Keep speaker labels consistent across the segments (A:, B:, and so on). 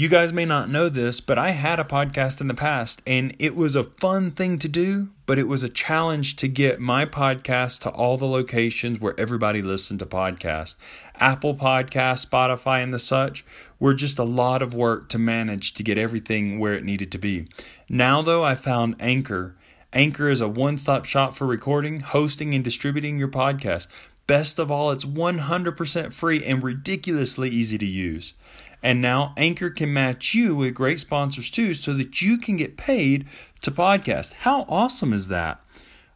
A: You guys may not know this, but I had a podcast in the past and it was a fun thing to do, but it was a challenge to get my podcast to all the locations where everybody listened to podcasts. Apple Podcast, Spotify, and the such were just a lot of work to manage to get everything where it needed to be. Now, though, I found Anchor. Anchor is a one stop shop for recording, hosting, and distributing your podcast. Best of all, it's 100% free and ridiculously easy to use. And now Anchor can match you with great sponsors too so that you can get paid to podcast. How awesome is that?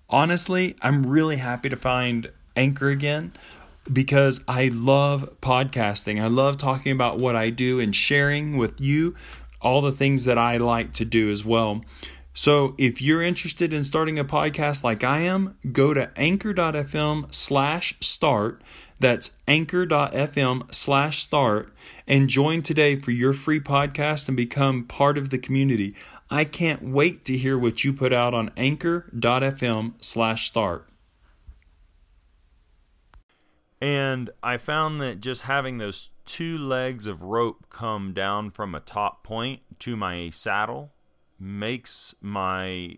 A: Honestly, I'm really happy to find Anchor again because I love podcasting. I love talking about what I do and sharing with you all the things that I like to do as well. So if you're interested in starting a podcast like I am, go to anchor.fm slash start. That's anchor.fm slash start and join today for your free podcast and become part of the community. I can't wait to hear what you put out on anchor.fm slash start. And I found that just having those two legs of rope come down from a top point to my saddle makes my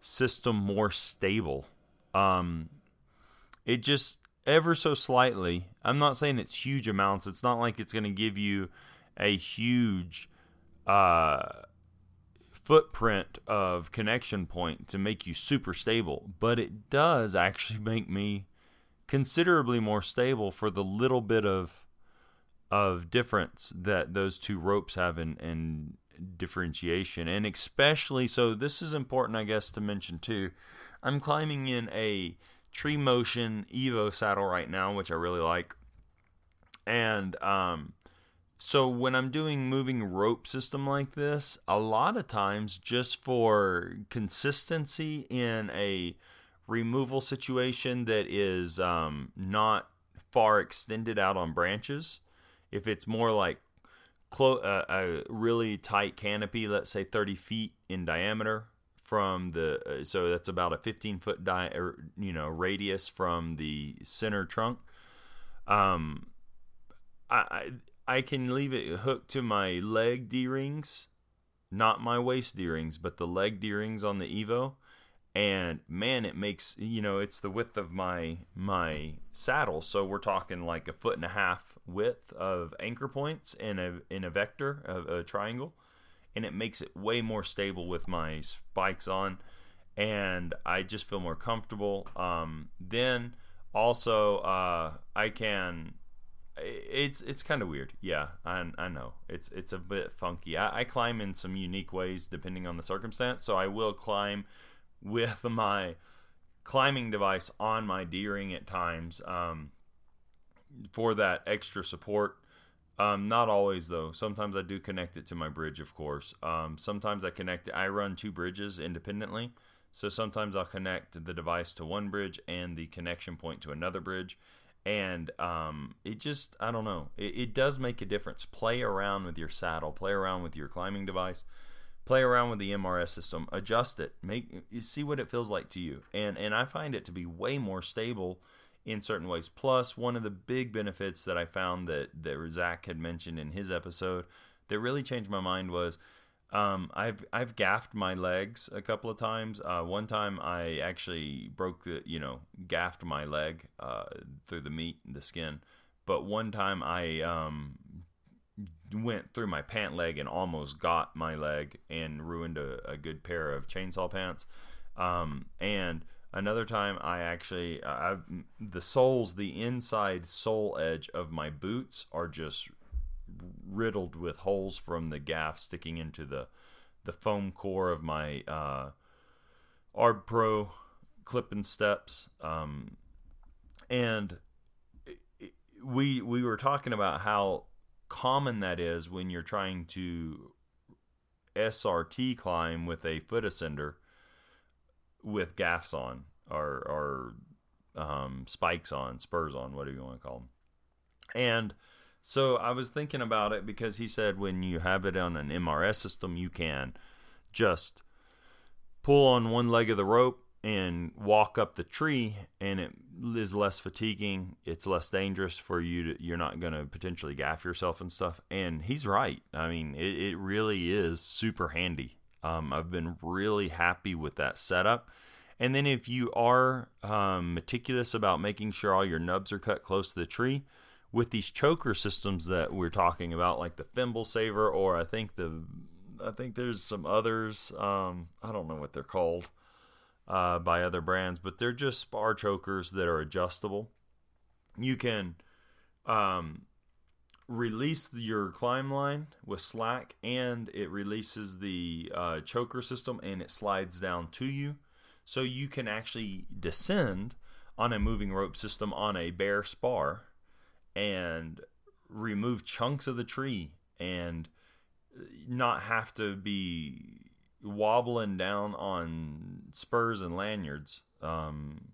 A: system more stable. Um, it just ever so slightly. I'm not saying it's huge amounts. It's not like it's going to give you a huge uh, footprint of connection point to make you super stable, but it does actually make me considerably more stable for the little bit of of difference that those two ropes have in, in differentiation and especially so this is important i guess to mention too i'm climbing in a tree motion evo saddle right now which i really like. And um so when i'm doing moving rope system like this a lot of times just for consistency in a removal situation that is um, not far extended out on branches if it's more like clo- uh, a really tight canopy, let's say 30 feet in diameter from the, uh, so that's about a 15 foot di- or, you know radius from the center trunk. Um, I I can leave it hooked to my leg D rings, not my waist D rings, but the leg D rings on the Evo. And man it makes you know it's the width of my my saddle. So we're talking like a foot and a half width of anchor points in a in a vector a, a triangle and it makes it way more stable with my spikes on and i just feel more comfortable. Um, then also uh, i can it's it's kind of weird. Yeah I, I know. It's it's a bit funky. I, I climb in some unique ways depending on the circumstance so i will climb with my climbing device on my D-ring at times um, for that extra support. Um, not always though. Sometimes I do connect it to my bridge, of course. Um, sometimes I connect. It. I run two bridges independently, so sometimes I'll connect the device to one bridge and the connection point to another bridge, and um, it just I don't know. It, it does make a difference. Play around with your saddle. Play around with your climbing device play around with the MRS system, adjust it, make see what it feels like to you. And and I find it to be way more stable in certain ways. Plus, one of the big benefits that I found that that Zach had mentioned in his episode that really changed my mind was um, I've I've gaffed my legs a couple of times. Uh, one time I actually broke the you know gaffed my leg uh, through the meat and the skin. But one time I um, went through my pant leg and almost got my leg and ruined a, a good pair of chainsaw pants. Um, and another time, I actually, I've, the soles, the inside sole edge of my boots are just riddled with holes from the gaff sticking into the the foam core of my uh, Arb Pro clipping steps. Um, and we we were talking about how common that is when you're trying to SRT climb with a foot ascender with gaffs on or, or um, spikes on, spurs on, whatever you want to call them. And so I was thinking about it because he said when you have it on an MRS system, you can just pull on one leg of the rope and walk up the tree and it is less fatiguing it's less dangerous for you to you're not going to potentially gaff yourself and stuff. And he's right. I mean it, it really is super handy um, i've been really happy with that setup and then if you are um, meticulous about making sure all your nubs are cut close to the tree with these choker systems that we're talking about like the thimble saver or i think the i think there's some others um, i don't know what they're called uh, by other brands, but they're just spar chokers that are adjustable. You can um, release your climb line with slack, and it releases the uh, choker system and it slides down to you. So you can actually descend on a moving rope system on a bare spar and remove chunks of the tree and not have to be wobbling down on spurs and lanyards, um,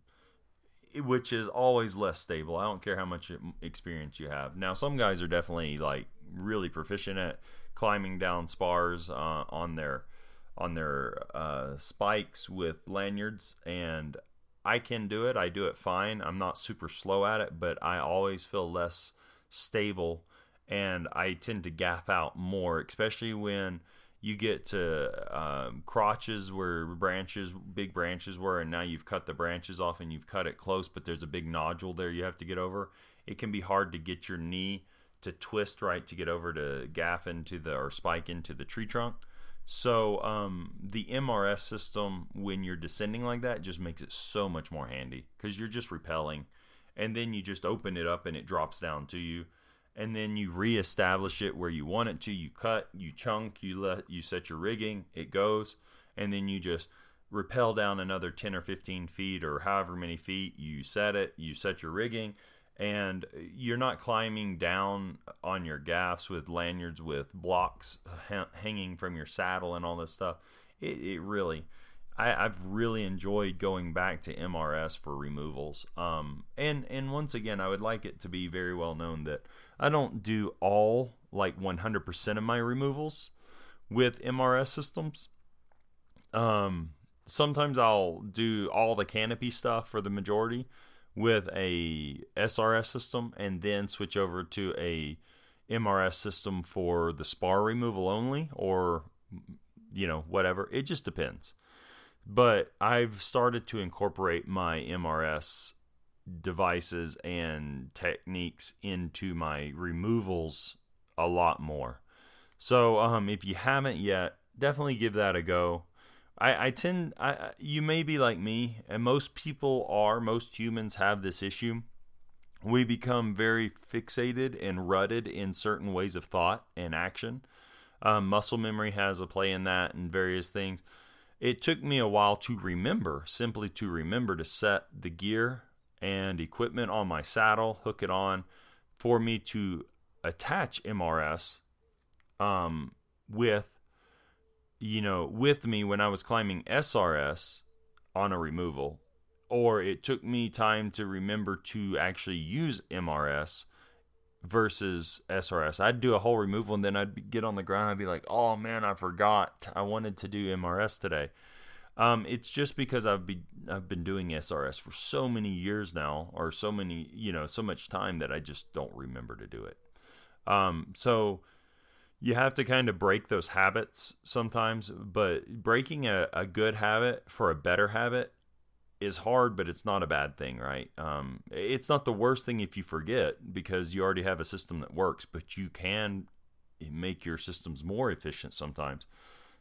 A: which is always less stable. I don't care how much experience you have. Now, some guys are definitely like really proficient at climbing down spars uh, on their on their uh, spikes with lanyards, and I can do it. I do it fine. I'm not super slow at it, but I always feel less stable, and I tend to gaff out more, especially when you get to um, crotches where branches, big branches were, and now you've cut the branches off and you've cut it close, but there's a big nodule there you have to get over. It can be hard to get your knee to twist right to get over to gaff into the or spike into the tree trunk. So um, the MRS system, when you're descending like that, just makes it so much more handy because you're just rappelling, and then you just open it up and it drops down to you and then you reestablish it where you want it to. You cut, you chunk, you let you set your rigging, it goes, and then you just rappel down another 10 or 15 feet or however many feet you set it, you set your rigging, and you're not climbing down on your gaffs with lanyards with blocks hanging from your saddle and all this stuff. It, it really, I, have really enjoyed going back to MRS for removals. Um, and and once again, I would like it to be very well known that I don't do all like 100% of my removals with MRS systems. Um, sometimes I'll do all the canopy stuff for the majority with a SRS system and then switch over to a MRS system for the spar removal only or you know whatever it just depends but I've started to incorporate my MRS devices and techniques into my removals a lot more. So um, if you haven't yet, definitely give that a go. I, I tend I you may be like me, and most people are. Most humans have this issue. We become very fixated and rutted in certain ways of thought and action. Um, muscle memory has a play in that, and various things. It took me a while to remember, simply to remember to set the gear and equipment on my saddle, hook it on for me to attach MRS um, with you know with me when I was climbing SRS on a removal or it took me time to remember to actually use MRS versus SRS. I'd do a whole removal and then I'd get on the ground I'd be like, "Oh man, I forgot. I wanted to do MRS today." Um, it's just because I've been I've been doing SRS for so many years now, or so many you know so much time that I just don't remember to do it. Um, so you have to kind of break those habits sometimes, but breaking a, a good habit for a better habit is hard, but it's not a bad thing, right? Um, it's not the worst thing if you forget because you already have a system that works, but you can make your systems more efficient sometimes.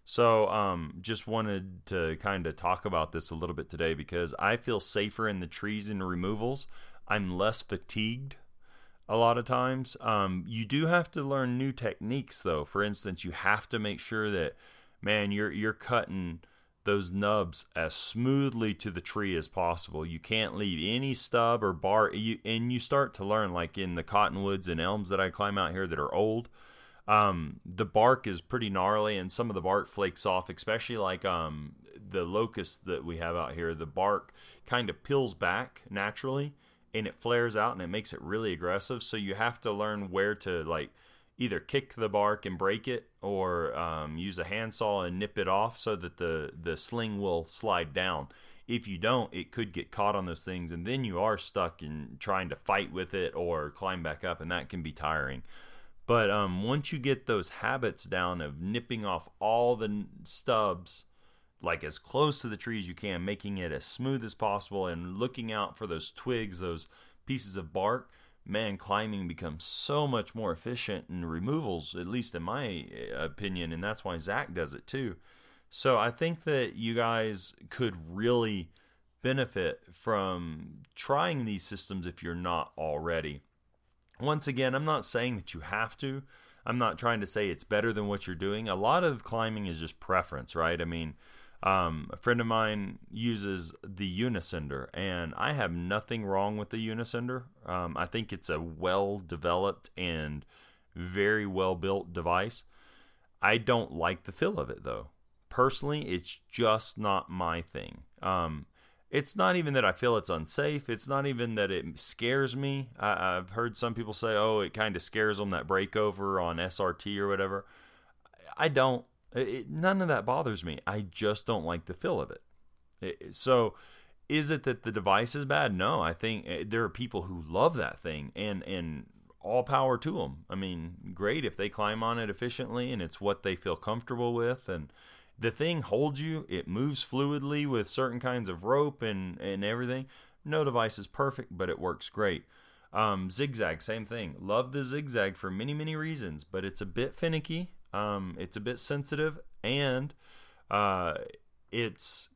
A: So, um, just wanted to kind of talk about this a little bit today because I feel safer in the trees and removals. I'm less fatigued a lot of times. Um, you do have to learn new techniques, though. For instance, you have to make sure that, man, you're you're cutting those nubs as smoothly to the tree as possible. You can't leave any stub or bar. You, and you start to learn, like in the cottonwoods and elms that I climb out here that are old um, the bark is pretty gnarly, and some of the bark flakes off, especially like um, the locust that we have out here. The bark kind of peels back naturally, and it flares out, and it makes it really aggressive. So you have to learn where to like either kick the bark and break it, or um, use a handsaw and nip it off so that the the sling will slide down. if you don't, it could get caught on those things, and then you are stuck in trying to fight with it or climb back up, and that can be tiring. But um, once you get those habits down of nipping off all the stubs, like as close to the tree as you can, making it as smooth as possible, and looking out for those twigs, those pieces of bark, man, climbing becomes so much more efficient in removals, at least in my uh, opinion, and that's why Zach does it too. So I think that you guys could really benefit from trying these systems if you're not already. Once again, I'm not saying that you have to. I'm not trying to say it's better than what you're doing. A lot of climbing is just preference, right? I mean, um, a friend of mine uses the Unicender, and I have nothing wrong with the Unicender. Um, I think it's a well developed and very well built device. I don't like the feel of it though. Personally, it's just not my thing. Um, it's not even that I feel it's unsafe. It's not even that it scares me. I, have heard some people say, "Oh, it kind of scares them that breakover on SRT or whatever." I don't. It, none of that bothers me. I just don't like the feel of it. it. So, is it that the device is bad? No, I think eh, there are people who love that thing, and and all power to them. I mean, great if they climb on it efficiently and it's what they feel comfortable with, and the thing holds you. It moves fluidly with certain kinds of rope and and everything. No device is perfect, but it works great. Um, zigzag, same thing. Love the zigzag for many many reasons, but it's a bit finicky. Um, it's a bit sensitive, and uh, it's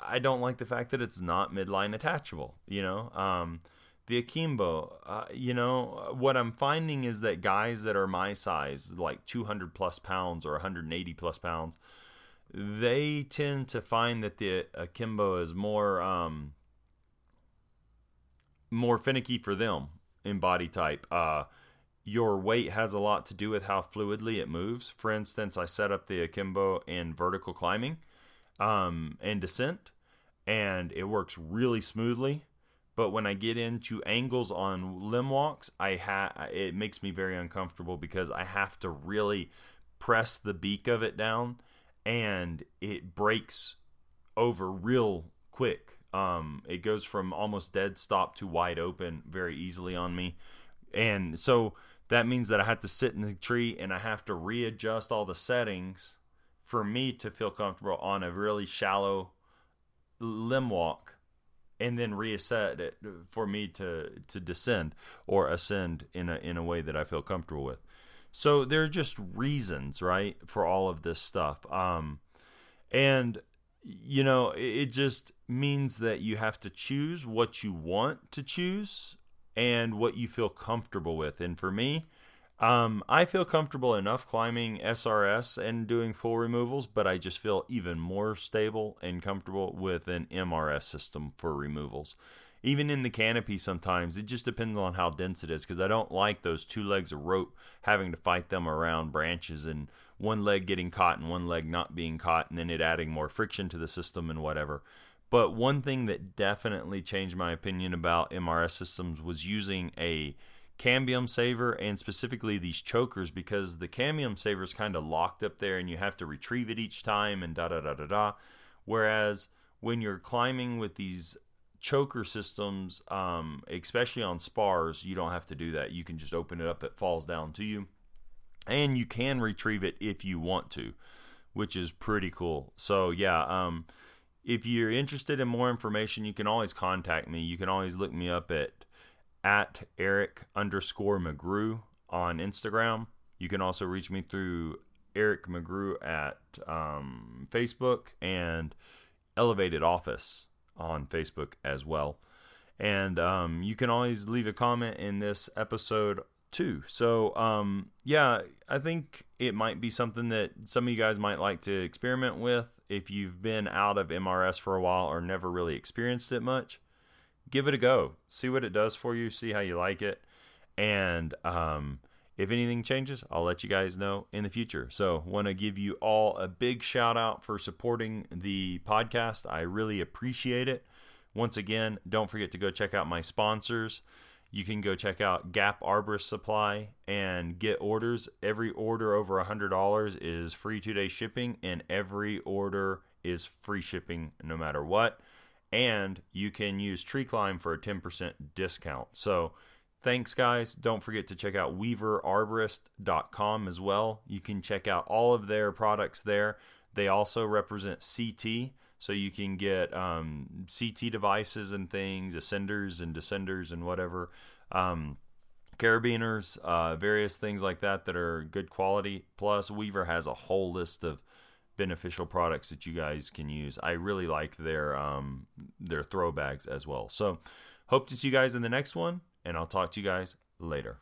A: I don't like the fact that it's not midline attachable. You know, um, the akimbo uh, you know what i'm finding is that guys that are my size like 200 plus pounds or 180 plus pounds they tend to find that the akimbo is more um, more finicky for them in body type. Uh, your weight has a lot to do with how fluidly it moves. For instance i set up the akimbo in vertical climbing um, and descent and it works really smoothly but when I get into angles on limb walks, I ha- it makes me very uncomfortable because I have to really press the beak of it down and it breaks over real quick. Um, it goes from almost dead stop to wide open very easily on me. And so that means that I have to sit in the tree and I have to readjust all the settings for me to feel comfortable on a really shallow limb walk and then reset it for me to to descend or ascend in a in a way that I feel comfortable with. So there are just reasons, right, for all of this stuff. Um, and you know, it just means that you have to choose what you want to choose and what you feel comfortable with. And for me, um, I feel comfortable enough climbing SRS and doing full removals, but I just feel even more stable and comfortable with an MRS system for removals. Even in the canopy, sometimes it just depends on how dense it is because I don't like those two legs of rope having to fight them around branches and one leg getting caught and one leg not being caught, and then it adding more friction to the system and whatever. But one thing that definitely changed my opinion about MRS systems was using a cambium saver and specifically these chokers because the cambium saver is kind of locked up there and you have to retrieve it each time and da da da da da. Whereas when you're climbing with these choker systems, um, especially on spars, you don't have to do that. You can just open it up, it falls down to you, and you can retrieve it if you want to, which is pretty cool. So yeah, um, if you're interested in more information, you can always contact me. You can always look me up at at Eric underscore McGrew on Instagram. You can also reach me through Eric McGrew at um, Facebook and Elevated Office on Facebook as well. And um, you can always leave a comment in this episode too. So, um, yeah, I think it might be something that some of you guys might like to experiment with if you've been out of MRS for a while or never really experienced it much give it a go. See what it does for you. See how you like it. And um, if anything changes, I'll let you guys know in the future. So, want to give you all a big shout out for supporting the podcast. I really appreciate it. Once again, don't forget to go check out my sponsors. You can go check out Gap Arborist Supply and get orders. Every order over $100 is free two day shipping, and every order is free shipping no matter what. And you can use Tree Climb for a 10% discount. So thanks, guys. Don't forget to check out weaverarborist.com as well. You can check out all of their products there. They also represent CT, so you can get um, CT devices and things, ascenders and descenders and whatever. Um, carabiners, uh, various things like that that are good quality. Plus, Weaver has a whole list of beneficial products that you guys can use. I really like their um, their throw bags as well. So, hope to see you guys in the next one, and I'll talk to you guys later.